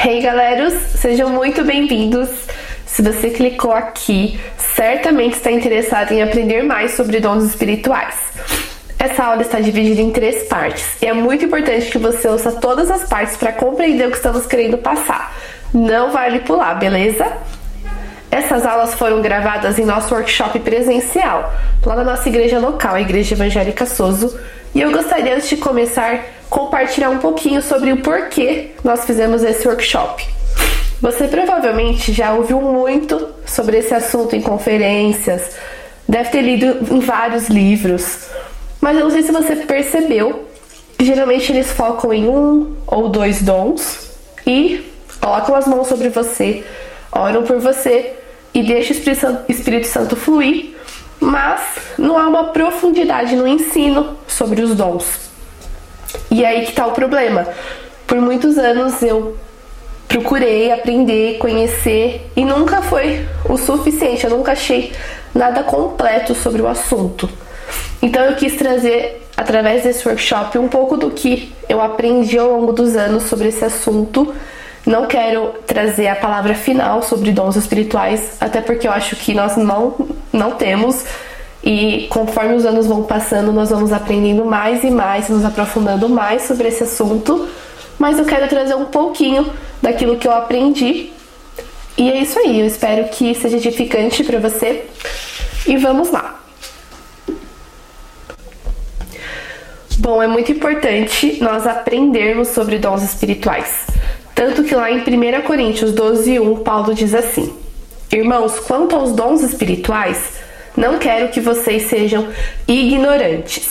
Hey galeros, sejam muito bem-vindos. Se você clicou aqui, certamente está interessado em aprender mais sobre dons espirituais. Essa aula está dividida em três partes e é muito importante que você ouça todas as partes para compreender o que estamos querendo passar. Não vale pular, beleza? Essas aulas foram gravadas em nosso workshop presencial, lá na nossa igreja local, a Igreja Evangélica Soso, e eu gostaria, antes de começar, compartilhar um pouquinho sobre o porquê nós fizemos esse workshop. Você provavelmente já ouviu muito sobre esse assunto em conferências, deve ter lido em vários livros, mas eu não sei se você percebeu que geralmente eles focam em um ou dois dons e colocam as mãos sobre você, oram por você e deixam o Espírito Santo fluir, mas não há uma profundidade no ensino sobre os dons. E aí que tá o problema. Por muitos anos eu procurei aprender, conhecer e nunca foi o suficiente, eu nunca achei nada completo sobre o assunto. Então eu quis trazer através desse workshop um pouco do que eu aprendi ao longo dos anos sobre esse assunto. Não quero trazer a palavra final sobre dons espirituais, até porque eu acho que nós não, não temos e conforme os anos vão passando, nós vamos aprendendo mais e mais, nos aprofundando mais sobre esse assunto. Mas eu quero trazer um pouquinho daquilo que eu aprendi. E é isso aí, eu espero que seja edificante para você. E vamos lá. Bom, é muito importante nós aprendermos sobre dons espirituais. Tanto que lá em 1 Coríntios 12, 1, Paulo diz assim: Irmãos, quanto aos dons espirituais, não quero que vocês sejam ignorantes.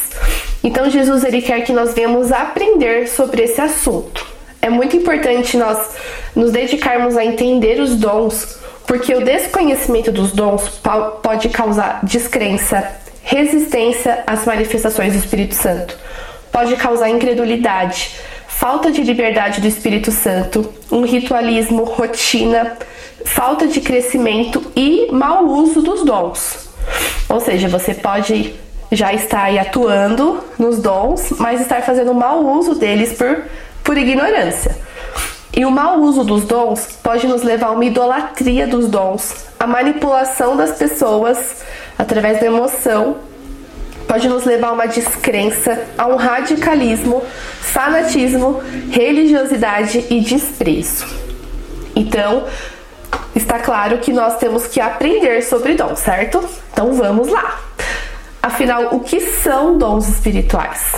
Então Jesus ele quer que nós venhamos aprender sobre esse assunto. É muito importante nós nos dedicarmos a entender os dons, porque o desconhecimento dos dons pode causar descrença, resistência às manifestações do Espírito Santo, pode causar incredulidade, falta de liberdade do Espírito Santo, um ritualismo, rotina, falta de crescimento e mau uso dos dons. Ou seja, você pode já estar aí atuando nos dons, mas estar fazendo mau uso deles por, por ignorância. E o mau uso dos dons pode nos levar a uma idolatria dos dons, a manipulação das pessoas através da emoção, pode nos levar a uma descrença, a um radicalismo, fanatismo, religiosidade e desprezo. Então, está claro que nós temos que aprender sobre dons, certo? Então vamos lá. Afinal, o que são dons espirituais?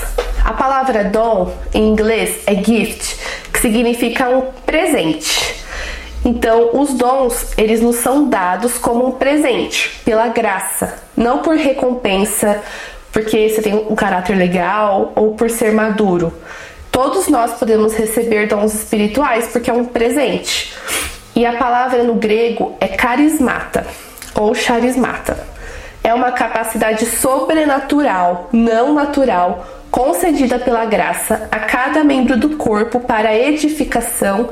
A palavra dom em inglês é gift, que significa um presente. Então, os dons, eles nos são dados como um presente, pela graça, não por recompensa, porque você tem um caráter legal ou por ser maduro. Todos nós podemos receber dons espirituais porque é um presente. E a palavra no grego é carismata ou charismata. É uma capacidade sobrenatural, não natural, concedida pela graça a cada membro do corpo para edificação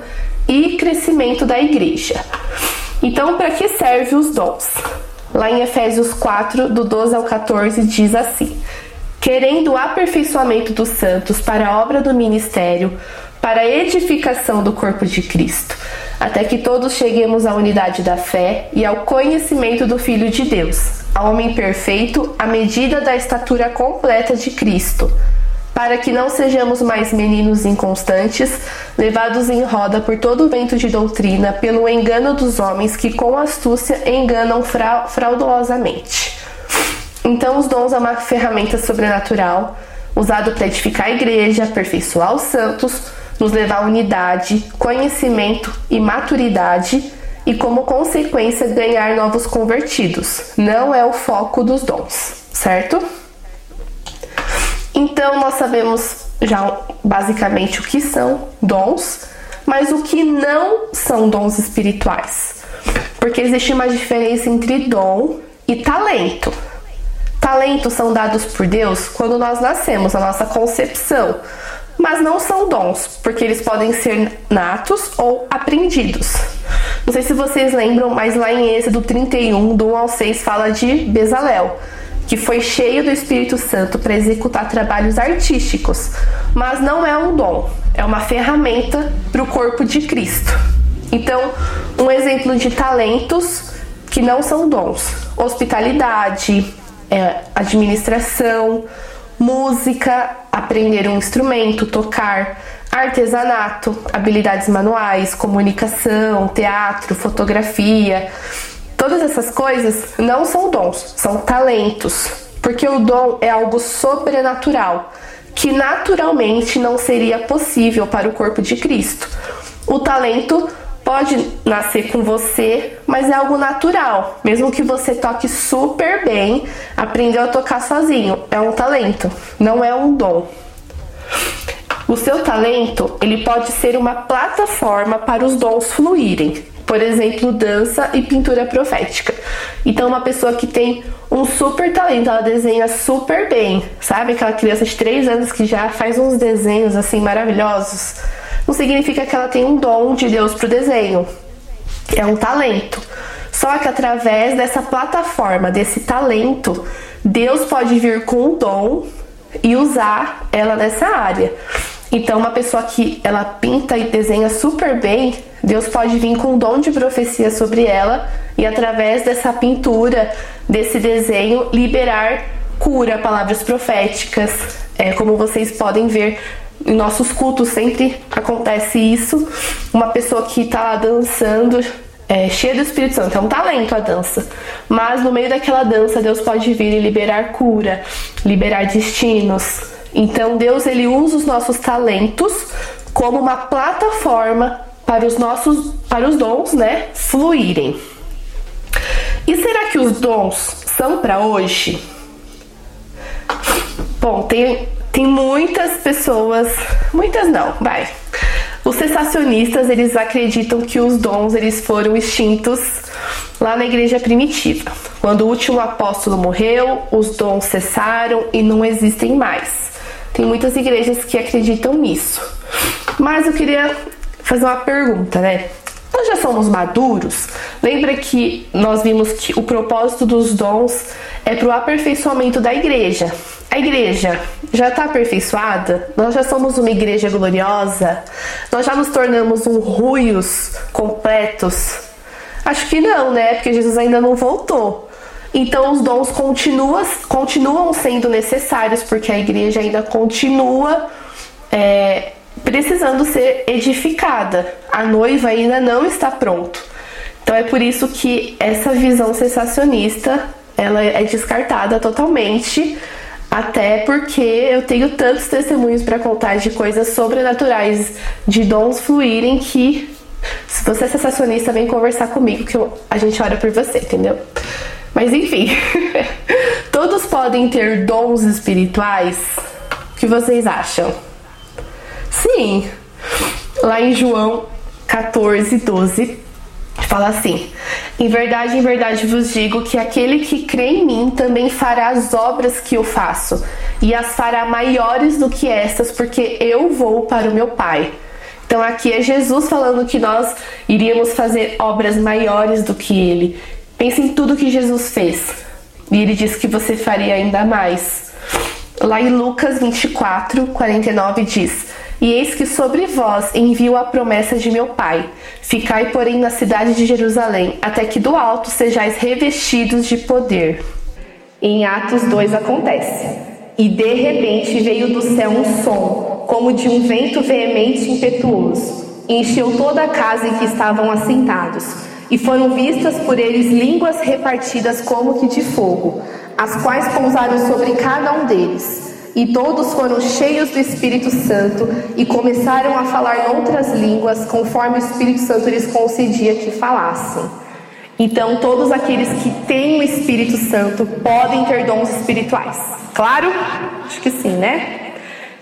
e crescimento da igreja. Então, para que servem os dons? Lá em Efésios 4, do 12 ao 14, diz assim: Querendo o aperfeiçoamento dos santos para a obra do ministério, para a edificação do corpo de Cristo até que todos cheguemos à unidade da fé e ao conhecimento do Filho de Deus, ao homem perfeito, à medida da estatura completa de Cristo, para que não sejamos mais meninos inconstantes, levados em roda por todo o vento de doutrina, pelo engano dos homens que com astúcia enganam fra fraudulosamente. Então, os dons é uma ferramenta sobrenatural usado para edificar a igreja, aperfeiçoar os santos nos levar à unidade, conhecimento e maturidade e, como consequência, ganhar novos convertidos. Não é o foco dos dons, certo? Então, nós sabemos já basicamente o que são dons, mas o que não são dons espirituais. Porque existe uma diferença entre dom e talento. Talentos são dados por Deus quando nós nascemos, a nossa concepção mas não são dons, porque eles podem ser natos ou aprendidos. Não sei se vocês lembram, mas lá em Êxodo 31, do 1 ao 6, fala de Bezalel, que foi cheio do Espírito Santo para executar trabalhos artísticos, mas não é um dom, é uma ferramenta para o corpo de Cristo. Então, um exemplo de talentos que não são dons: hospitalidade, é, administração, música, aprender um instrumento, tocar, artesanato, habilidades manuais, comunicação, teatro, fotografia. Todas essas coisas não são dons, são talentos, porque o dom é algo sobrenatural que naturalmente não seria possível para o corpo de Cristo. O talento pode nascer com você, mas é algo natural. Mesmo que você toque super bem, aprendeu a tocar sozinho, é um talento, não é um dom. O seu talento, ele pode ser uma plataforma para os dons fluírem. Por exemplo, dança e pintura profética. Então, uma pessoa que tem um super talento, ela desenha super bem, sabe? Aquela criança de 3 anos que já faz uns desenhos assim maravilhosos não significa que ela tem um dom de Deus para o desenho. É um talento. Só que através dessa plataforma, desse talento, Deus pode vir com um dom e usar ela nessa área. Então, uma pessoa que ela pinta e desenha super bem, Deus pode vir com um dom de profecia sobre ela e através dessa pintura, desse desenho, liberar cura, palavras proféticas. É, como vocês podem ver, em nossos cultos sempre acontece isso. Uma pessoa que está dançando, é, cheia do Espírito Santo, é um talento a dança. Mas no meio daquela dança, Deus pode vir e liberar cura, liberar destinos. Então Deus ele usa os nossos talentos como uma plataforma para os nossos para os dons, né, fluírem. E será que os dons são para hoje? Bom, tem tem muitas pessoas, muitas não, vai. Os cessacionistas, eles acreditam que os dons eles foram extintos lá na igreja primitiva. Quando o último apóstolo morreu, os dons cessaram e não existem mais. Tem muitas igrejas que acreditam nisso. Mas eu queria fazer uma pergunta, né? Nós já somos maduros? Lembra que nós vimos que o propósito dos dons é para o aperfeiçoamento da igreja. A igreja já está aperfeiçoada? Nós já somos uma igreja gloriosa? Nós já nos tornamos um ruios completos? Acho que não, né? Porque Jesus ainda não voltou. Então os dons continuam, continuam sendo necessários, porque a igreja ainda continua é, precisando ser edificada. A noiva ainda não está pronta. Então é por isso que essa visão sensacionista ela é descartada totalmente até porque eu tenho tantos testemunhos para contar de coisas sobrenaturais, de dons fluírem que se você é sensacionista, vem conversar comigo que eu, a gente ora por você, entendeu? Mas enfim, todos podem ter dons espirituais? O que vocês acham? Sim. Lá em João 14, 12, Fala assim: Em verdade, em verdade vos digo que aquele que crê em mim também fará as obras que eu faço, e as fará maiores do que estas, porque eu vou para o meu Pai. Então aqui é Jesus falando que nós iríamos fazer obras maiores do que ele. Pense em tudo que Jesus fez. E ele diz que você faria ainda mais. Lá em Lucas 24, 49 diz: e eis que sobre vós envio a promessa de meu Pai. Ficai, porém, na cidade de Jerusalém, até que do alto sejais revestidos de poder. Em Atos 2 acontece. E de repente veio do céu um som, como de um vento veemente e impetuoso. Encheu toda a casa em que estavam assentados. E foram vistas por eles línguas repartidas como que de fogo, as quais pousaram sobre cada um deles. E todos foram cheios do Espírito Santo e começaram a falar em outras línguas, conforme o Espírito Santo lhes concedia que falassem. Então, todos aqueles que têm o Espírito Santo podem ter dons espirituais. Claro? Acho que sim, né?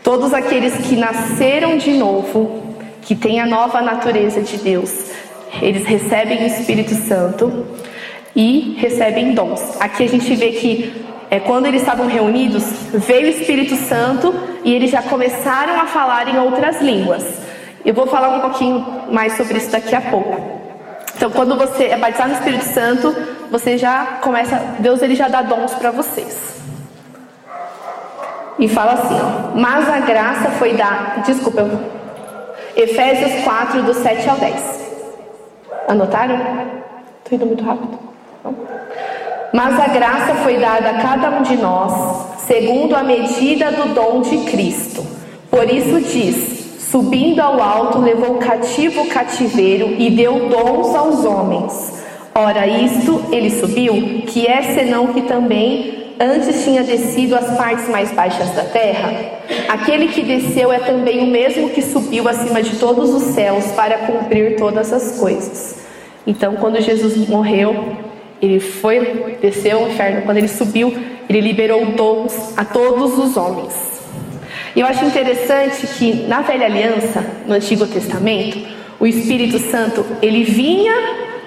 Todos aqueles que nasceram de novo, que têm a nova natureza de Deus, eles recebem o Espírito Santo e recebem dons. Aqui a gente vê que é, quando eles estavam reunidos, veio o Espírito Santo e eles já começaram a falar em outras línguas. Eu vou falar um pouquinho mais sobre isso daqui a pouco. Então, quando você é batizado no Espírito Santo, você já começa, Deus ele já dá dons para vocês. E fala assim, ó, mas a graça foi dada, desculpa, eu Efésios 4, do 7 ao 10. Anotaram? Estou indo muito rápido. Mas a graça foi dada a cada um de nós, segundo a medida do dom de Cristo. Por isso diz: subindo ao alto, levou cativo o cativeiro e deu dons aos homens. Ora, isto ele subiu, que é senão que também antes tinha descido às partes mais baixas da terra? Aquele que desceu é também o mesmo que subiu acima de todos os céus para cumprir todas as coisas. Então, quando Jesus morreu, ele foi, desceu ao inferno. Quando ele subiu, ele liberou dons a todos os homens. E eu acho interessante que na velha aliança, no Antigo Testamento, o Espírito Santo, ele vinha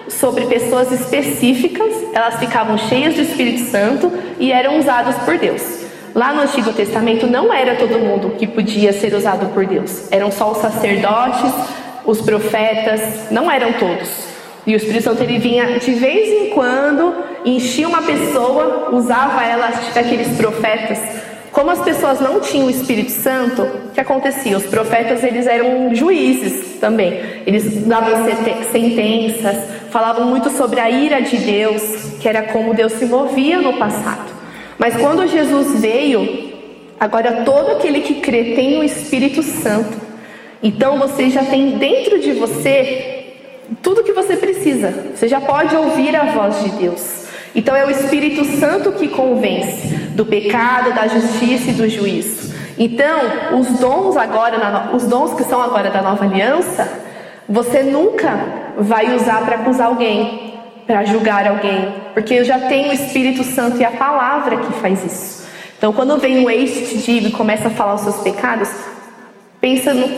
sobre pessoas específicas, elas ficavam cheias do Espírito Santo e eram usadas por Deus. Lá no Antigo Testamento não era todo mundo que podia ser usado por Deus. Eram só os sacerdotes, os profetas, não eram todos. E o Espírito Santo ele vinha de vez em quando, enchia uma pessoa, usava ela, aqueles profetas. Como as pessoas não tinham o Espírito Santo, o que acontecia? Os profetas eles eram juízes também. Eles davam sentenças, falavam muito sobre a ira de Deus, que era como Deus se movia no passado. Mas quando Jesus veio, agora todo aquele que crê tem o Espírito Santo. Então você já tem dentro de você tudo que você precisa. Você já pode ouvir a voz de Deus. Então é o Espírito Santo que convence do pecado, da justiça e do juízo. Então, os dons agora, os dons que são agora da nova aliança, você nunca vai usar para acusar alguém, para julgar alguém, porque eu já tenho o Espírito Santo e a palavra que faz isso. Então, quando vem um ex te diga e começa a falar os seus pecados, pensa no,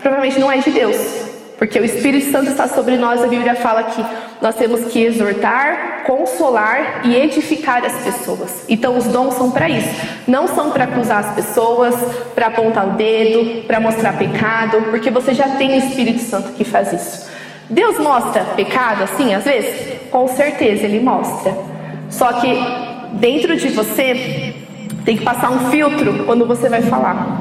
provavelmente não é de Deus, porque o Espírito Santo está sobre nós, a Bíblia fala que nós temos que exortar, consolar e edificar as pessoas. Então os dons são para isso. Não são para acusar as pessoas, para apontar o dedo, para mostrar pecado, porque você já tem o Espírito Santo que faz isso. Deus mostra pecado assim, às vezes? Com certeza ele mostra. Só que dentro de você tem que passar um filtro quando você vai falar.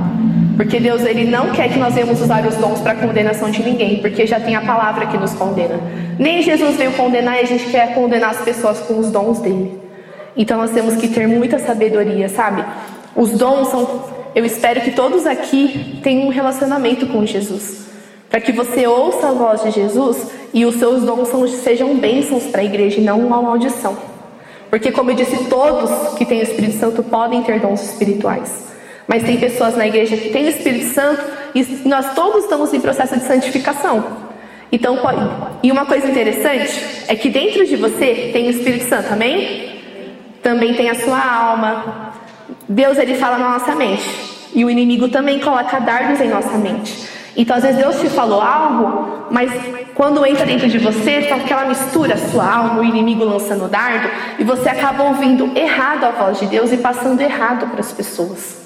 Porque Deus ele não quer que nós venhamos usar os dons para condenação de ninguém, porque já tem a palavra que nos condena. Nem Jesus veio condenar e a gente quer condenar as pessoas com os dons dele. Então nós temos que ter muita sabedoria, sabe? Os dons são. Eu espero que todos aqui tenham um relacionamento com Jesus. Para que você ouça a voz de Jesus e os seus dons sejam bênçãos para a igreja e não uma maldição. Porque, como eu disse, todos que têm o Espírito Santo podem ter dons espirituais. Mas tem pessoas na igreja que têm o Espírito Santo e nós todos estamos em processo de santificação. Então, e uma coisa interessante é que dentro de você tem o Espírito Santo, amém? Também tem a sua alma. Deus ele fala na nossa mente. E o inimigo também coloca dardos em nossa mente. Então, às vezes Deus te falou algo, mas quando entra dentro de você, tá aquela mistura, sua alma, o inimigo lançando dardo, e você acaba ouvindo errado a voz de Deus e passando errado para as pessoas.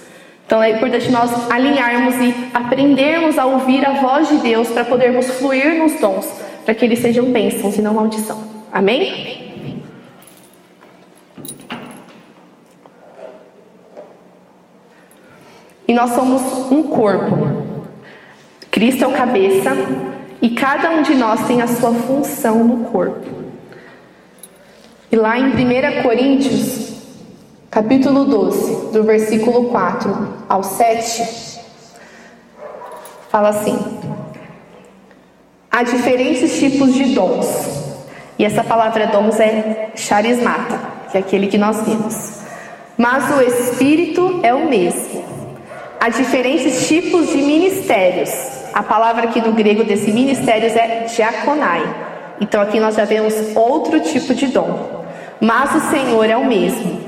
Então é importante nós alinharmos e aprendermos a ouvir a voz de Deus para podermos fluir nos dons, para que eles sejam bênçãos e não maldição. Amém? E nós somos um corpo. Cristo é o cabeça e cada um de nós tem a sua função no corpo. E lá em 1 Coríntios capítulo 12, do versículo 4 ao 7, fala assim: Há diferentes tipos de dons, e essa palavra dons é charismata, que é aquele que nós vimos. Mas o Espírito é o mesmo. Há diferentes tipos de ministérios. A palavra aqui no grego desse ministérios é diaconai. Então aqui nós já vemos outro tipo de dom. Mas o Senhor é o mesmo.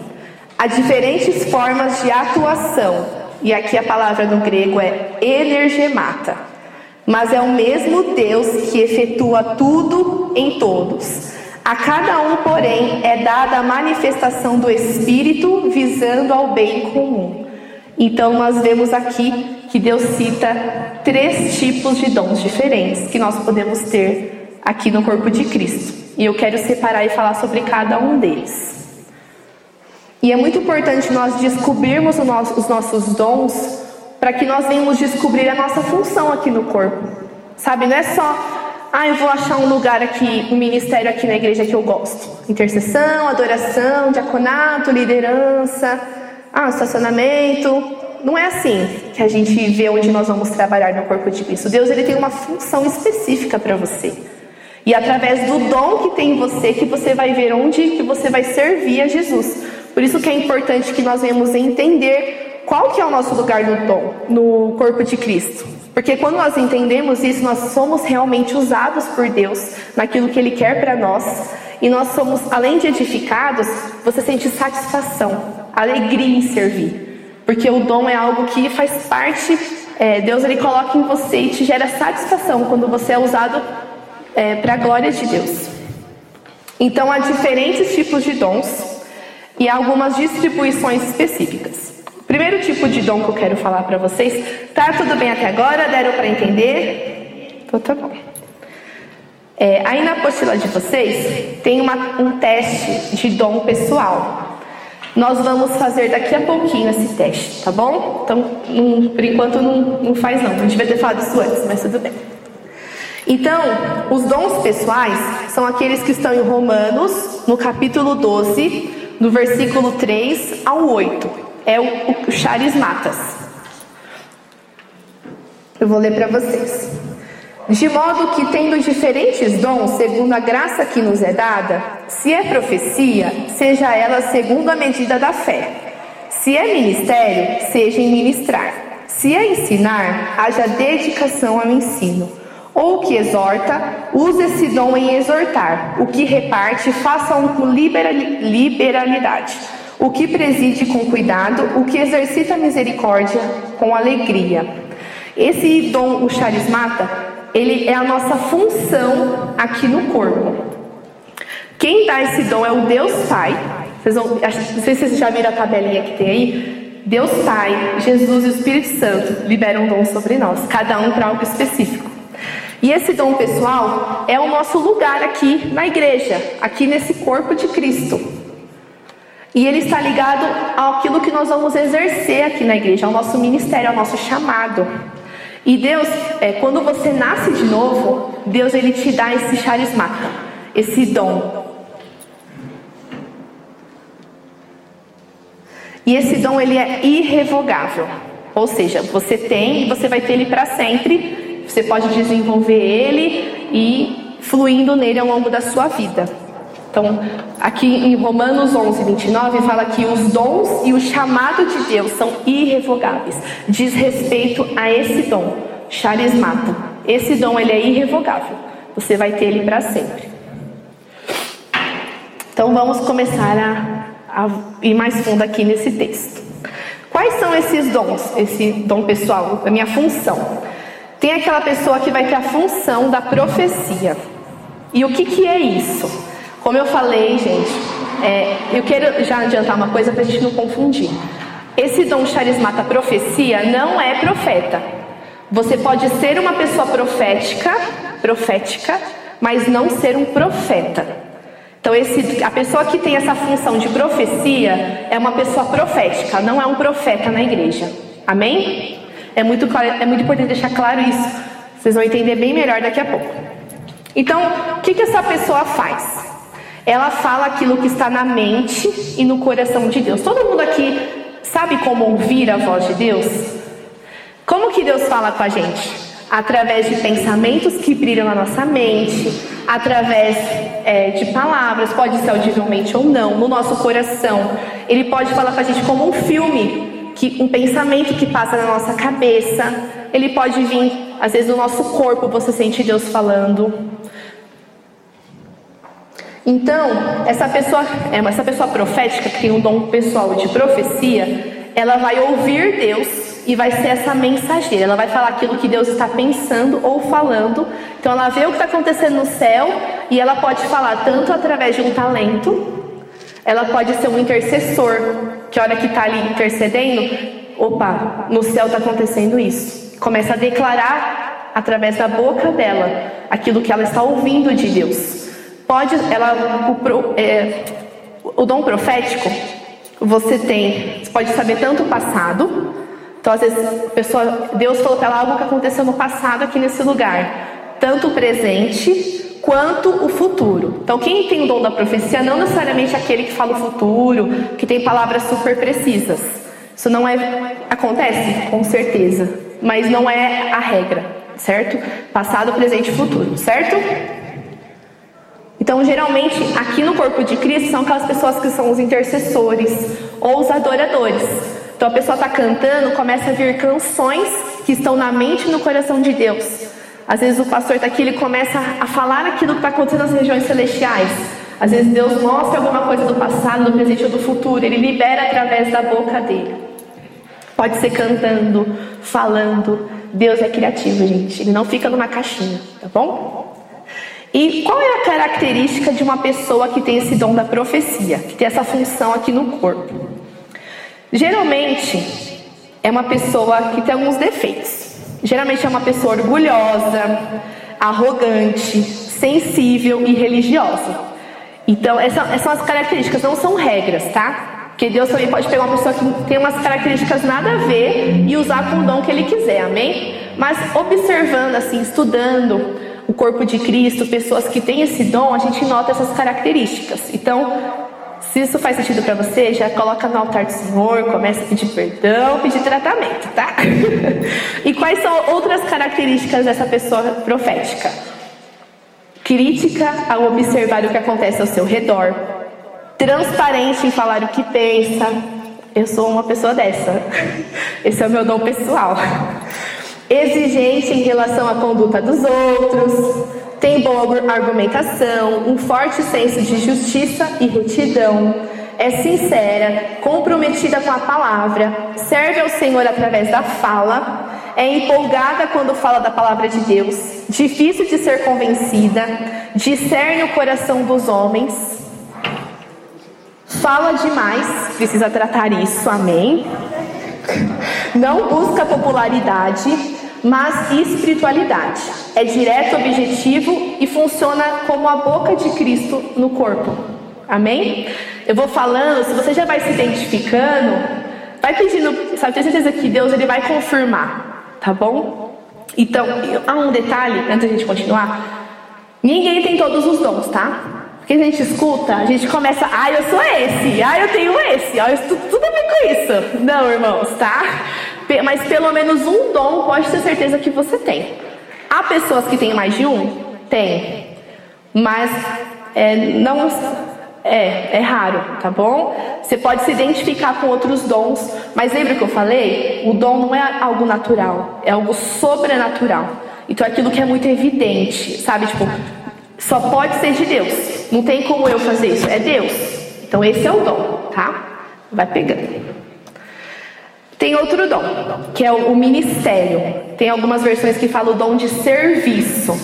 Há diferentes formas de atuação, e aqui a palavra no grego é energemata. Mas é o mesmo Deus que efetua tudo em todos. A cada um, porém, é dada a manifestação do Espírito visando ao bem comum. Então, nós vemos aqui que Deus cita três tipos de dons diferentes que nós podemos ter aqui no corpo de Cristo. E eu quero separar e falar sobre cada um deles. E é muito importante nós descobrirmos os nossos dons para que nós venhamos descobrir a nossa função aqui no corpo. Sabe, não é só, ah, eu vou achar um lugar aqui, um ministério aqui na igreja que eu gosto. Intercessão, adoração, diaconato, liderança, ah, estacionamento. Não é assim que a gente vê onde nós vamos trabalhar no corpo de Cristo. Deus ele tem uma função específica para você. E através do dom que tem em você, que você vai ver onde que você vai servir a Jesus. Por isso que é importante que nós venhamos entender qual que é o nosso lugar no dom, no corpo de Cristo. Porque quando nós entendemos isso, nós somos realmente usados por Deus naquilo que Ele quer para nós. E nós somos, além de edificados, você sente satisfação, alegria em servir. Porque o dom é algo que faz parte, é, Deus ele coloca em você e te gera satisfação quando você é usado é, para a glória de Deus. Então há diferentes tipos de dons e algumas distribuições específicas. Primeiro tipo de dom que eu quero falar para vocês, tá tudo bem até agora? Deram para entender? Então tá bom. É, aí na apostila de vocês tem uma, um teste de dom pessoal. Nós vamos fazer daqui a pouquinho esse teste, tá bom? Então, por enquanto não, não faz não. A gente vai ter falado isso antes, mas tudo bem. Então, os dons pessoais são aqueles que estão em Romanos, no capítulo 12, do versículo 3 ao 8. É o, o charismatas. Eu vou ler para vocês. De modo que, tendo diferentes dons, segundo a graça que nos é dada, se é profecia, seja ela segundo a medida da fé. Se é ministério, seja em ministrar. Se é ensinar, haja dedicação ao ensino. Ou que exorta, use esse dom em exortar. O que reparte, faça-o com liberalidade. O que preside com cuidado, o que exercita a misericórdia com alegria. Esse dom, o charismata, ele é a nossa função aqui no corpo. Quem dá esse dom é o Deus Pai. Vocês vão, não sei se vocês já viram a tabelinha que tem aí. Deus Pai, Jesus e o Espírito Santo liberam dom sobre nós, cada um para algo específico. E esse dom pessoal é o nosso lugar aqui na igreja, aqui nesse corpo de Cristo. E ele está ligado àquilo que nós vamos exercer aqui na igreja, ao nosso ministério, ao nosso chamado. E Deus, é, quando você nasce de novo, Deus ele te dá esse charismata, esse dom. E esse dom ele é irrevogável. Ou seja, você tem e você vai ter ele para sempre você pode desenvolver ele e fluindo nele ao longo da sua vida. Então, aqui em Romanos 11, 29, fala que os dons e o chamado de Deus são irrevogáveis. Diz respeito a esse dom, charismata. Esse dom ele é irrevogável. Você vai ter ele para sempre. Então, vamos começar a, a ir mais fundo aqui nesse texto. Quais são esses dons? Esse dom pessoal, a minha função. Tem aquela pessoa que vai ter a função da profecia. E o que, que é isso? Como eu falei, gente, é, eu quero já adiantar uma coisa para a gente não confundir. Esse dom charismata profecia não é profeta. Você pode ser uma pessoa profética, profética, mas não ser um profeta. Então, esse, a pessoa que tem essa função de profecia é uma pessoa profética, não é um profeta na igreja. Amém? É muito, é muito importante deixar claro isso. Vocês vão entender bem melhor daqui a pouco. Então, o que, que essa pessoa faz? Ela fala aquilo que está na mente e no coração de Deus. Todo mundo aqui sabe como ouvir a voz de Deus? Como que Deus fala com a gente? Através de pensamentos que brilham na nossa mente, através é, de palavras, pode ser audivelmente ou não, no nosso coração. Ele pode falar com a gente como um filme que um pensamento que passa na nossa cabeça, ele pode vir, às vezes, no nosso corpo, você sente Deus falando. Então, essa pessoa, é, essa pessoa profética que tem um dom pessoal de profecia, ela vai ouvir Deus e vai ser essa mensageira. Ela vai falar aquilo que Deus está pensando ou falando. Então, ela vê o que está acontecendo no céu e ela pode falar tanto através de um talento, ela pode ser um intercessor, que a hora que está ali intercedendo, opa, no céu está acontecendo isso. Começa a declarar através da boca dela aquilo que ela está ouvindo de Deus. Pode, ela, o, é, o dom profético, você tem, você pode saber tanto o passado Então, às vezes, pessoa, Deus falou para ela algo que aconteceu no passado aqui nesse lugar, tanto o presente quanto o futuro. Então, quem tem o dom da profecia, não necessariamente aquele que fala o futuro, que tem palavras super precisas. Isso não é. Acontece, com certeza, mas não é a regra, certo? Passado, presente e futuro, certo? Então, geralmente, aqui no corpo de Cristo são aquelas pessoas que são os intercessores ou os adoradores. Então, a pessoa está cantando, começa a vir canções que estão na mente e no coração de Deus. Às vezes, o pastor está aqui, ele começa a falar aquilo que está acontecendo nas regiões celestiais. Às vezes, Deus mostra alguma coisa do passado, do presente ou do futuro, ele libera através da boca dele. Pode ser cantando, falando. Deus é criativo, gente. Ele não fica numa caixinha, tá bom? E qual é a característica de uma pessoa que tem esse dom da profecia, que tem essa função aqui no corpo? Geralmente é uma pessoa que tem alguns defeitos. Geralmente é uma pessoa orgulhosa, arrogante, sensível e religiosa. Então, essas são as características, não são regras, tá? Porque Deus também pode pegar uma pessoa que tem umas características nada a ver e usar com o dom que Ele quiser, amém? Mas observando, assim, estudando, o corpo de Cristo, pessoas que têm esse dom, a gente nota essas características. Então, se isso faz sentido para você, já coloca no altar do Senhor, começa a pedir perdão, pedir tratamento, tá? e quais são outras características dessa pessoa profética? Crítica ao observar o que acontece ao seu redor, transparente em falar o que pensa. Eu sou uma pessoa dessa. Esse é o meu dom pessoal exigente em relação à conduta dos outros, tem boa argumentação, um forte senso de justiça e retidão, é sincera, comprometida com a palavra, serve ao Senhor através da fala, é empolgada quando fala da palavra de Deus, difícil de ser convencida, discerne o coração dos homens, fala demais, precisa tratar isso, amém? Não busca popularidade, mas espiritualidade. É direto, objetivo e funciona como a boca de Cristo no corpo. Amém? Eu vou falando, se você já vai se identificando, vai pedindo, sabe, tenho certeza que Deus ele vai confirmar, tá bom? Então, há um detalhe antes da gente continuar. Ninguém tem todos os dons, tá? Porque a gente escuta, a gente começa, ah, eu sou esse, ah, eu tenho esse, ah, eu estudo tudo ver com isso. Não, irmãos, tá? Mas pelo menos um dom pode ter certeza que você tem. Há pessoas que têm mais de um? Tem. Mas é, não é, é raro, tá bom? Você pode se identificar com outros dons, mas lembra que eu falei? O dom não é algo natural, é algo sobrenatural. Então é aquilo que é muito evidente, sabe? Tipo, só pode ser de Deus. Não tem como eu fazer isso, é Deus. Então esse é o dom, tá? Vai pegando. Tem outro dom, que é o, ministério. Tem algumas versões que falam o dom de serviço.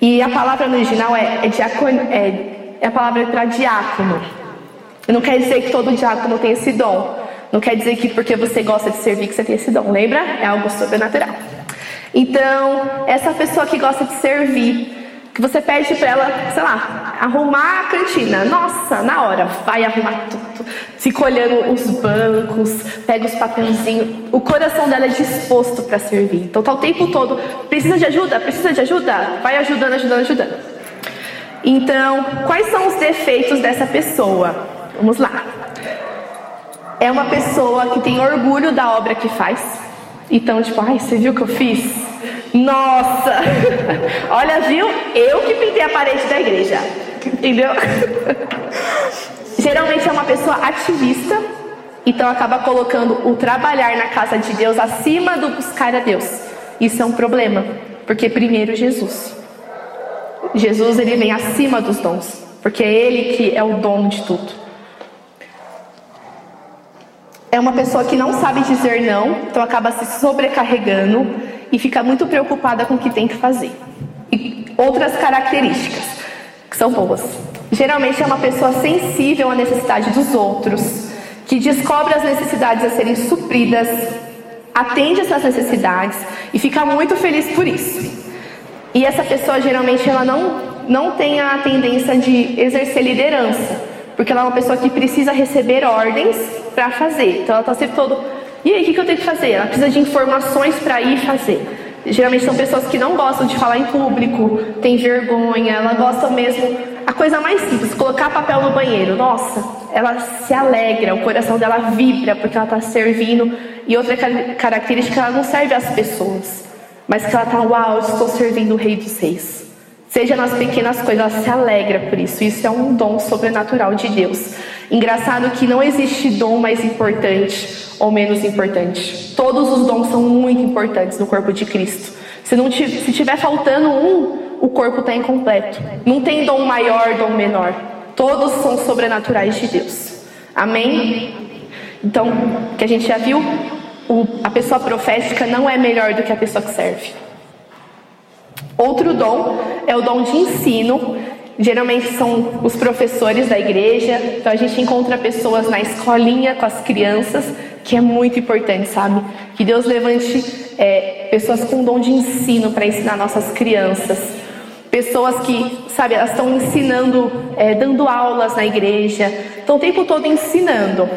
E a palavra no original é, é, diacon, é, é a palavra para diácono. Não quer dizer que todo diácono tem esse dom. Não quer dizer que porque você gosta de servir que você tem esse dom. Lembra? É algo sobrenatural. Então, essa pessoa que gosta de servir, que você pede para ela, sei lá, arrumar a cantina. Nossa, na hora, vai arrumar tudo. Fica olhando os bancos, pega os papelzinhos. O coração dela é disposto para servir. Então tá o tempo todo, precisa de ajuda? Precisa de ajuda? Vai ajudando, ajudando, ajudando. Então, quais são os defeitos dessa pessoa? Vamos lá. É uma pessoa que tem orgulho da obra que faz. Então, tipo, ai, você viu o que eu fiz? Nossa! Olha, viu? Eu que pintei a parede da igreja. Entendeu? Geralmente é uma pessoa ativista, então acaba colocando o trabalhar na casa de Deus acima do buscar a Deus. Isso é um problema, porque primeiro Jesus. Jesus ele vem acima dos dons, porque é ele que é o dono de tudo. É uma pessoa que não sabe dizer não, então acaba se sobrecarregando e fica muito preocupada com o que tem que fazer. E outras características que são boas. Geralmente é uma pessoa sensível à necessidade dos outros, que descobre as necessidades a serem supridas, atende essas necessidades e fica muito feliz por isso. E essa pessoa geralmente ela não não tem a tendência de exercer liderança, porque ela é uma pessoa que precisa receber ordens para fazer. Então ela está sempre todo E aí, o que, eu tenho que fazer? Ela precisa de informações para ir fazer. Geralmente são pessoas que não gostam de falar em público, tem vergonha, ela gosta mesmo. A coisa mais simples, colocar papel no banheiro. Nossa, ela se alegra, o coração dela vibra porque ela está servindo. E outra característica, ela não serve às pessoas, mas que ela está, uau, estou servindo o Rei dos Reis. Seja nas pequenas coisas, ela se alegra por isso. Isso é um dom sobrenatural de Deus. Engraçado que não existe dom mais importante ou menos importante. Todos os dons são muito importantes no corpo de Cristo. Se não se tiver faltando um, o corpo está incompleto. Não tem dom maior, dom menor. Todos são sobrenaturais de Deus. Amém? Então, que a gente já viu, o, a pessoa profética não é melhor do que a pessoa que serve. Outro dom é o dom de ensino. Geralmente são os professores da igreja. Então a gente encontra pessoas na escolinha com as crianças, que é muito importante, sabe? Que Deus levante é, pessoas com dom de ensino para ensinar nossas crianças. Pessoas que, sabe, elas estão ensinando, é, dando aulas na igreja, estão o tempo todo ensinando.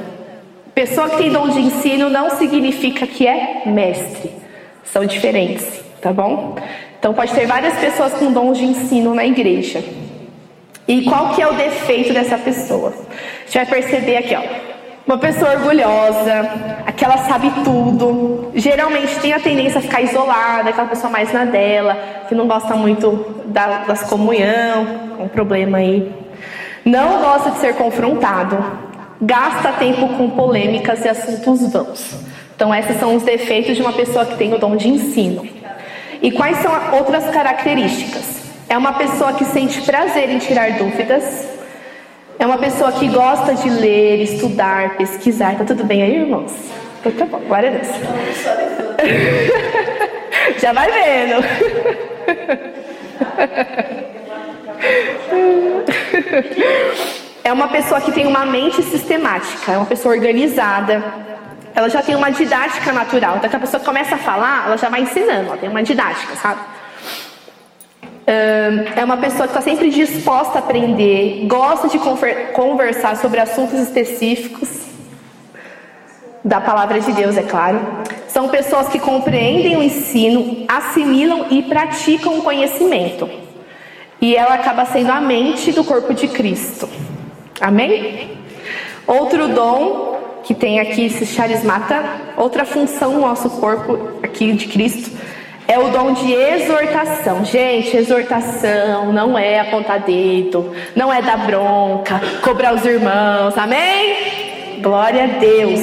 Pessoa que tem dom de ensino não significa que é mestre. São diferentes, tá bom? Então pode ter várias pessoas com dons de ensino na igreja. E qual que é o defeito dessa pessoa? Gente vai perceber aqui, ó. Uma pessoa orgulhosa, aquela sabe tudo, geralmente tem a tendência a ficar isolada, aquela pessoa mais na dela, que não gosta muito da, das comunhão, um problema aí. Não gosta de ser confrontado, gasta tempo com polêmicas e assuntos vãos. Então, esses são os defeitos de uma pessoa que tem o dom de ensino. E quais são outras características? É uma pessoa que sente prazer em tirar dúvidas. É uma pessoa que gosta de ler, estudar, pesquisar. Tá tudo bem aí, irmãos? Então tá bom, glória a Deus. Já vai vendo. É uma pessoa que tem uma mente sistemática, é uma pessoa organizada, ela já tem uma didática natural. Então, que a pessoa começa a falar, ela já vai ensinando, ela tem uma didática, sabe? É uma pessoa que está sempre disposta a aprender, gosta de conversar sobre assuntos específicos da palavra de Deus, é claro. São pessoas que compreendem o ensino, assimilam e praticam o conhecimento. E ela acaba sendo a mente do corpo de Cristo. Amém? Outro dom que tem aqui esse charismata, outra função no nosso corpo aqui de Cristo, é o dom de exortação. Gente, exortação não é apontar dedo, não é dar bronca, cobrar os irmãos, amém? Glória a Deus.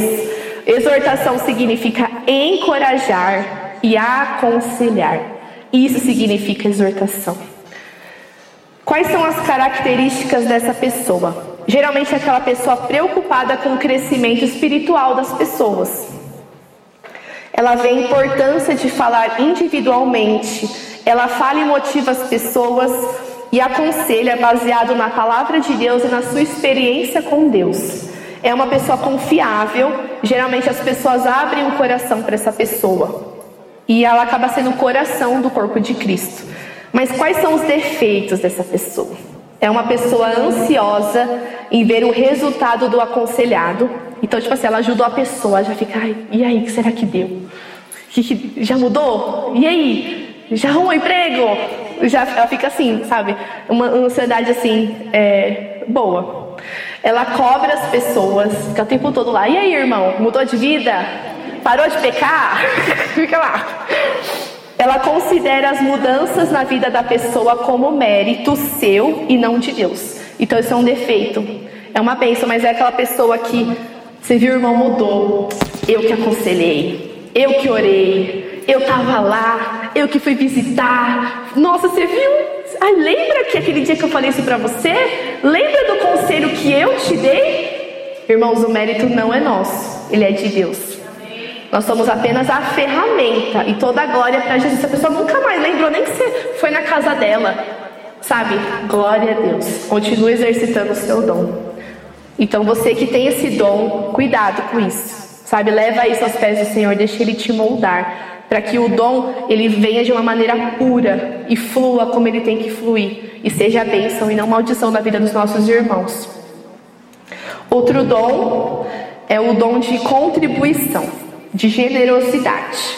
Exortação significa encorajar e aconselhar. Isso significa exortação. Quais são as características dessa pessoa? Geralmente é aquela pessoa preocupada com o crescimento espiritual das pessoas. Ela vê a importância de falar individualmente. Ela fala e motiva as pessoas e aconselha baseado na palavra de Deus e na sua experiência com Deus. É uma pessoa confiável. Geralmente as pessoas abrem o coração para essa pessoa. E ela acaba sendo o coração do corpo de Cristo. Mas quais são os defeitos dessa pessoa? É uma pessoa ansiosa em ver o resultado do aconselhado. Então, tipo assim, ela ajudou a pessoa, já fica, Ai, e aí, que será que deu? Que, já mudou? E aí? Já arrumou emprego? Já, ela fica assim, sabe? Uma ansiedade assim, é, boa. Ela cobra as pessoas, fica o tempo todo lá. E aí, irmão, mudou de vida? Parou de pecar? fica lá. Ela considera as mudanças na vida da pessoa como mérito seu e não de Deus. Então isso é um defeito. É uma bênção, mas é aquela pessoa que você viu, irmão mudou. Eu que aconselhei, eu que orei, eu tava lá, eu que fui visitar. Nossa, você viu? Ai, lembra que aquele dia que eu falei isso para você? Lembra do conselho que eu te dei? Irmãos, o mérito não é nosso, ele é de Deus. Nós somos apenas a ferramenta e toda a glória para Jesus. A pessoa nunca mais lembrou nem que você foi na casa dela, sabe? Glória a Deus. Continue exercitando o seu dom. Então você que tem esse dom, cuidado com isso. Sabe? Leva isso aos pés do Senhor, deixa ele te moldar, para que o dom ele venha de uma maneira pura e flua como ele tem que fluir e seja bênção e não maldição na vida dos nossos irmãos. Outro dom é o dom de contribuição. de generosidade.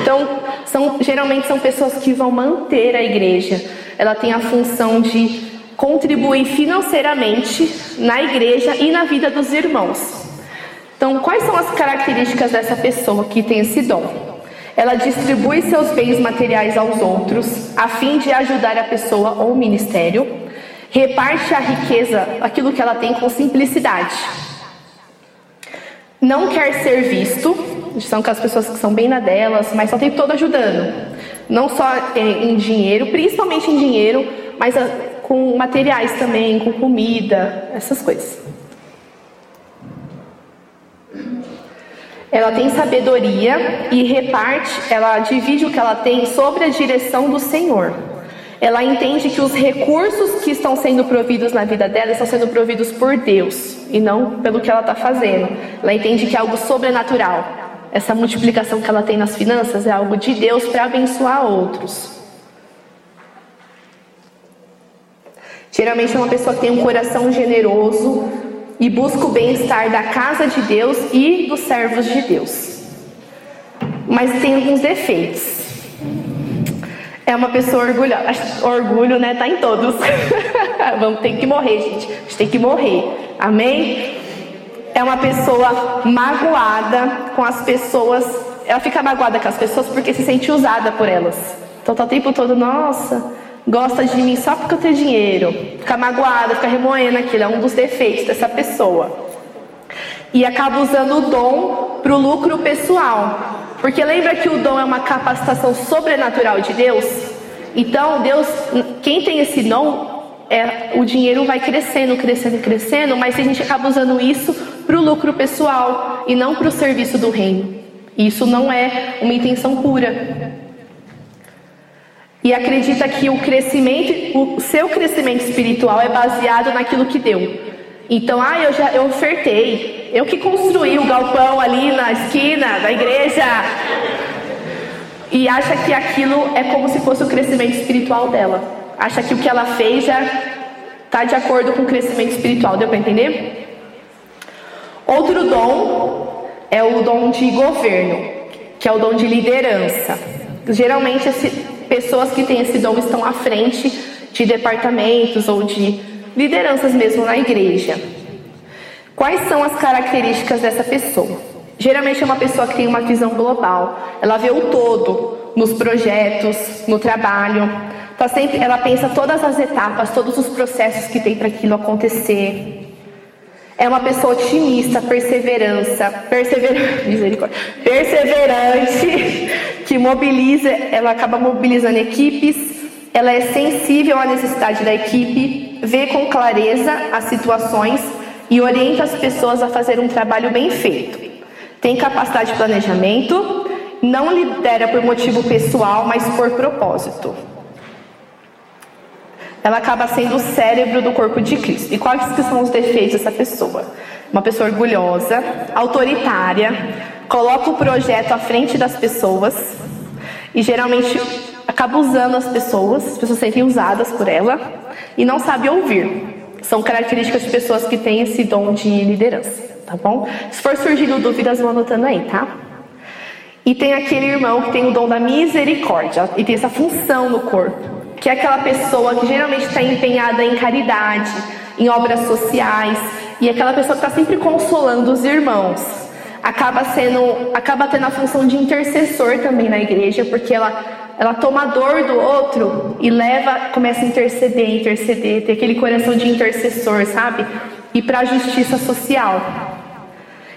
Então, são, geralmente são pessoas que vão manter a igreja. Ela tem a função de contribuir financeiramente na igreja e na vida dos irmãos. Então, quais são as características dessa pessoa que tem esse dom? Ela distribui seus bens materiais aos outros, a fim de ajudar a pessoa ou o ministério, reparte a riqueza, aquilo que ela tem, com simplicidade. Não quer ser visto, são aquelas pessoas que são bem na delas, mas só tem todo ajudando. Não só é, em dinheiro, principalmente em dinheiro, mas ah, com materiais também, com comida, essas coisas. Ela tem sabedoria e reparte, ela divide o que ela tem sobre a direção do Senhor. Ela entende que os recursos que estão sendo providos na vida dela estão sendo providos por Deus e não pelo que ela está fazendo. Ela entende que é algo sobrenatural. Essa multiplicação que ela tem nas finanças é algo de Deus para abençoar outros. Geralmente é uma pessoa que tem um coração generoso, e busca o bem-estar da casa de Deus e dos servos de Deus. Mas tem alguns defeitos. É uma pessoa orgulhosa. Orgulho, né? Tá em todos. Vamos ter que morrer, gente. A gente tem que morrer. Amém? É uma pessoa magoada com as pessoas. Ela fica magoada com as pessoas porque se sente usada por elas. Então tá o tempo todo, nossa, gosta de mim só porque eu tenho dinheiro, fica magoada, fica remoendo aquilo, é um dos defeitos dessa pessoa. E acaba usando o dom para o lucro pessoal. Porque lembra que o dom é uma capacitação sobrenatural de Deus? Então, Deus, quem tem esse dom, é, o dinheiro vai crescendo, crescendo, crescendo, mas a gente acaba usando isso para o lucro pessoal e não para o serviço do reino. Isso não é uma intenção pura e acredita que o crescimento, o seu crescimento espiritual é baseado naquilo que deu. Então, ah, eu já eu ofertei, eu que construí o galpão ali na esquina da igreja. E acha que aquilo é como se fosse o crescimento espiritual dela. Acha que o que ela fez já está de acordo com o crescimento espiritual. Deu para entender? Outro dom é o dom de governo, que é o dom de liderança. Geralmente esse pessoas que têm esse dom estão à frente de departamentos ou de lideranças mesmo na igreja. Quais são as características dessa pessoa? Geralmente é uma pessoa que tem uma visão global. Ela vê o todo nos projetos, no trabalho. Tá sempre, ela pensa todas as etapas, todos os processos que tem para aquilo acontecer. É uma pessoa otimista, perseverança, persever... perseverante, que mobiliza, ela acaba mobilizando equipes, ela é sensível à necessidade da equipe, vê com clareza as situações e orienta as pessoas a fazer um trabalho bem feito. Tem capacidade de planejamento, não lidera por motivo pessoal, mas por propósito ela acaba sendo o cérebro do corpo de Cristo. E quais que são os defeitos dessa pessoa? Uma pessoa orgulhosa, autoritária, coloca o projeto à frente das pessoas e geralmente acaba usando as pessoas, as pessoas sentem usadas por ela e não sabe ouvir. São características de pessoas que têm esse dom de liderança, tá bom? Se for surgindo dúvidas, vão anotando aí, tá? E tem aquele irmão que tem o dom da misericórdia e tem essa função no corpo que é aquela pessoa que geralmente está empenhada em caridade, em obras sociais, e aquela pessoa que está sempre consolando os irmãos. Acaba sendo, acaba tendo a função de intercessor também na igreja, porque ela, ela toma a dor do outro e leva, começa a interceder, interceder, ter aquele coração de intercessor, sabe? E para a justiça social.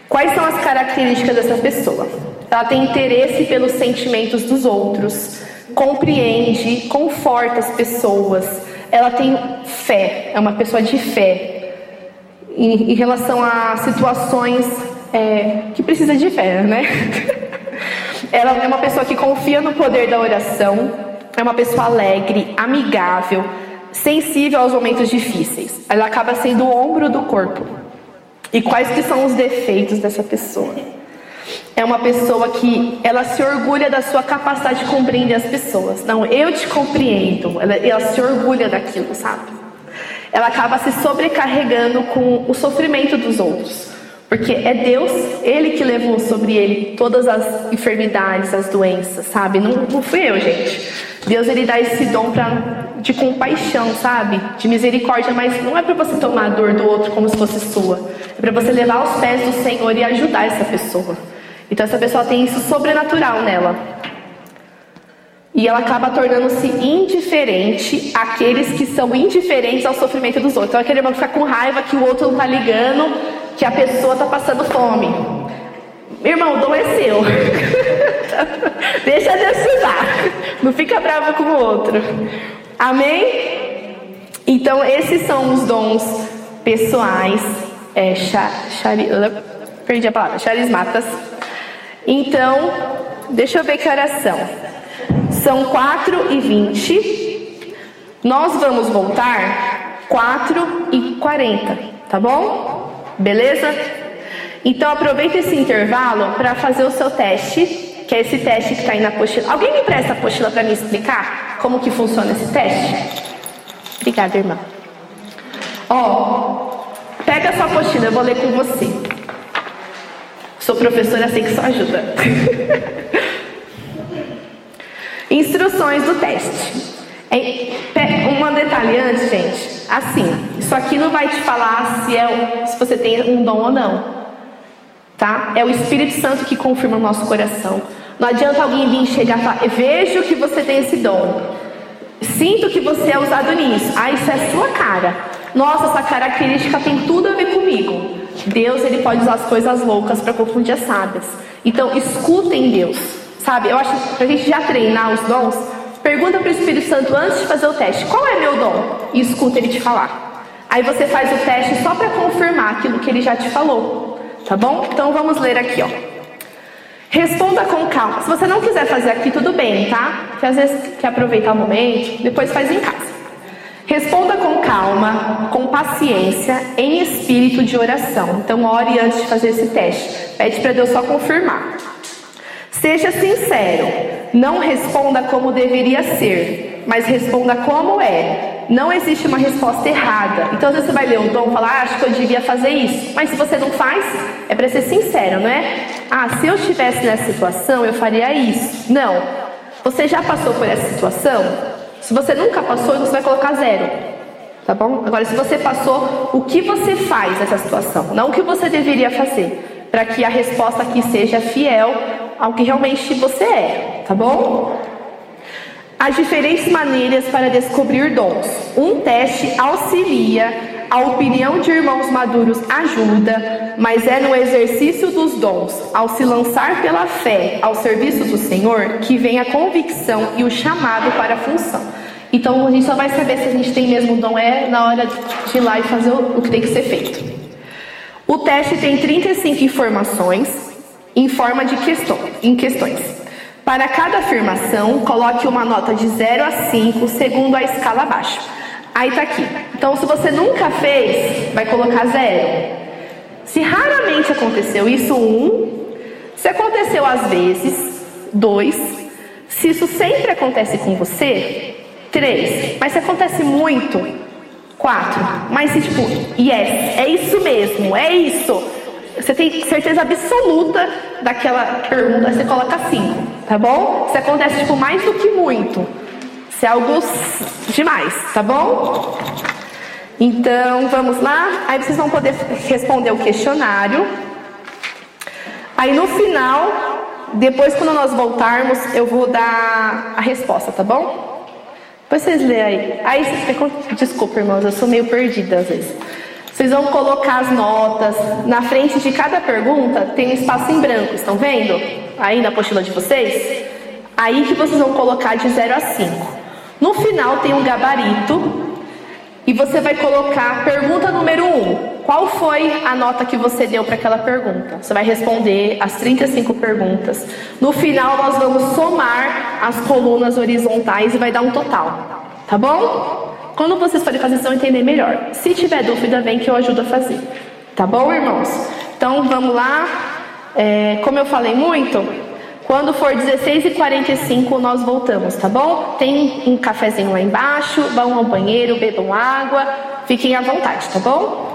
Quais são as características dessa pessoa? Ela tem interesse pelos sentimentos dos outros compreende, conforta as pessoas. Ela tem fé, é uma pessoa de fé em, em relação a situações é, que precisa de fé, né? Ela é uma pessoa que confia no poder da oração, é uma pessoa alegre, amigável, sensível aos momentos difíceis. Ela acaba sendo o ombro do corpo. E quais que são os defeitos dessa pessoa? é uma pessoa que ela se orgulha da sua capacidade de compreender as pessoas. Não, eu te compreendo. Ela, ela se orgulha daquilo, sabe? Ela acaba se sobrecarregando com o sofrimento dos outros. Porque é Deus, Ele que levou sobre ele todas as enfermidades, as doenças, sabe? Não, não fui eu, gente. Deus, Ele dá esse dom pra, de compaixão, sabe? De misericórdia, mas não é para você tomar a dor do outro como se fosse sua. É para você levar aos pés do Senhor e ajudar essa pessoa. Então, essa pessoa tem isso sobrenatural nela. E ela acaba tornando-se indiferente àqueles que são indiferentes ao sofrimento dos outros. Então, aquele irmão fica com raiva que o outro não está ligando, que a pessoa está passando fome. Irmão, dom é seu. Deixa Deus te. Não fica bravo com o outro. Amém? Então, esses são os dons pessoais. É, chari, perdi a palavra. Charismatas. Então, deixa eu ver que oração. São 4 e 20. Nós vamos voltar 4 e 40, tá bom? Beleza? Então aproveita esse intervalo para fazer o seu teste, que é esse teste que está aí na apostila. Alguém me presta a apostila para me explicar como que funciona esse teste? Obrigada, irmã. Ó, pega a sua apostila, eu vou ler com você. Sou professora, sei que só ajuda. Instruções do teste. É, um detalhe antes, gente. Assim, isso aqui não vai te falar se, é, se você tem um dom ou não. Tá? É o Espírito Santo que confirma o nosso coração. Não adianta alguém vir chegar e falar, vejo que você tem esse dom. Sinto que você é usado nisso. Ah, isso é sua cara. Nossa, essa característica tem tudo a ver comigo. Deus, ele pode usar as coisas loucas para confundir as sábias. Então, escutem Deus. Sabe, eu acho que pra gente já treinar os dons, pergunta para o Espírito Santo antes de fazer o teste: qual é meu dom? E escuta ele te falar. Aí você faz o teste só para confirmar aquilo que ele já te falou. Tá bom? Então vamos ler aqui, ó. Responda com calma. Se você não quiser fazer aqui, tudo bem, tá? Porque às vezes quer aproveitar o momento, depois faz em casa. Responda com calma, com paciência, em espírito de oração. Então, ore antes de fazer esse teste. Pede para Deus só confirmar. Seja sincero, não responda como deveria ser, mas responda como é. Não existe uma resposta errada. Então, às vezes você vai ler o dom e falar, ah, acho que eu devia fazer isso. Mas se você não faz, é para ser sincero, não é? Ah, se eu estivesse nessa situação, eu faria isso. Não. Você já passou por essa situação? Se você nunca passou, você vai colocar zero. Tá bom? Agora, se você passou, o que você faz nessa situação? Não o que você deveria fazer. Para que a resposta aqui seja fiel ao que realmente você é, tá bom? Há diferentes maneiras para descobrir dons. Um teste auxilia, a opinião de irmãos maduros ajuda, mas é no exercício dos dons, ao se lançar pela fé ao serviço do Senhor, que vem a convicção e o chamado para a função. Então a gente só vai saber se a gente tem mesmo dom é na hora de ir lá e fazer o que tem que ser feito. O teste tem 35 informações em forma de questão, em questões. Para cada afirmação, coloque uma nota de 0 a 5 segundo a escala abaixo. Aí tá aqui. Então, se você nunca fez, vai colocar zero. Se raramente aconteceu isso, um. Se aconteceu às vezes, dois. Se isso sempre acontece com você, três. Mas se acontece muito, quatro. Mas se tipo, yes, é isso mesmo, é isso você tem certeza absoluta daquela pergunta, você coloca cinco, tá bom? Se acontece tipo mais do que muito, se é algo demais, tá bom? Então vamos lá, aí vocês vão poder responder o questionário. Aí no final, depois quando nós voltarmos, eu vou dar a resposta, tá bom? Depois vocês lêem aí. Aí, desculpa, irmãos, eu sou meio perdida às vezes. Vocês vão colocar as notas. Na frente de cada pergunta tem um espaço em branco, estão vendo? Aí na apostila de vocês? Aí que vocês vão colocar de 0 a 5. No final tem um gabarito e você vai colocar pergunta número 1. Um, qual foi a nota que você deu para aquela pergunta? Você vai responder as 35 perguntas. No final nós vamos somar as colunas horizontais e vai dar um total. Tá bom? Quando vocês forem fazer, vocês vão entender melhor. Se tiver dúvida, vem que eu ajudo a fazer. Tá bom, irmãos? Então vamos lá. É, como eu falei muito, quando for 16h45 nós voltamos, tá bom? Tem um cafezinho lá embaixo, vão ao banheiro, bebam água, fiquem à vontade, tá bom?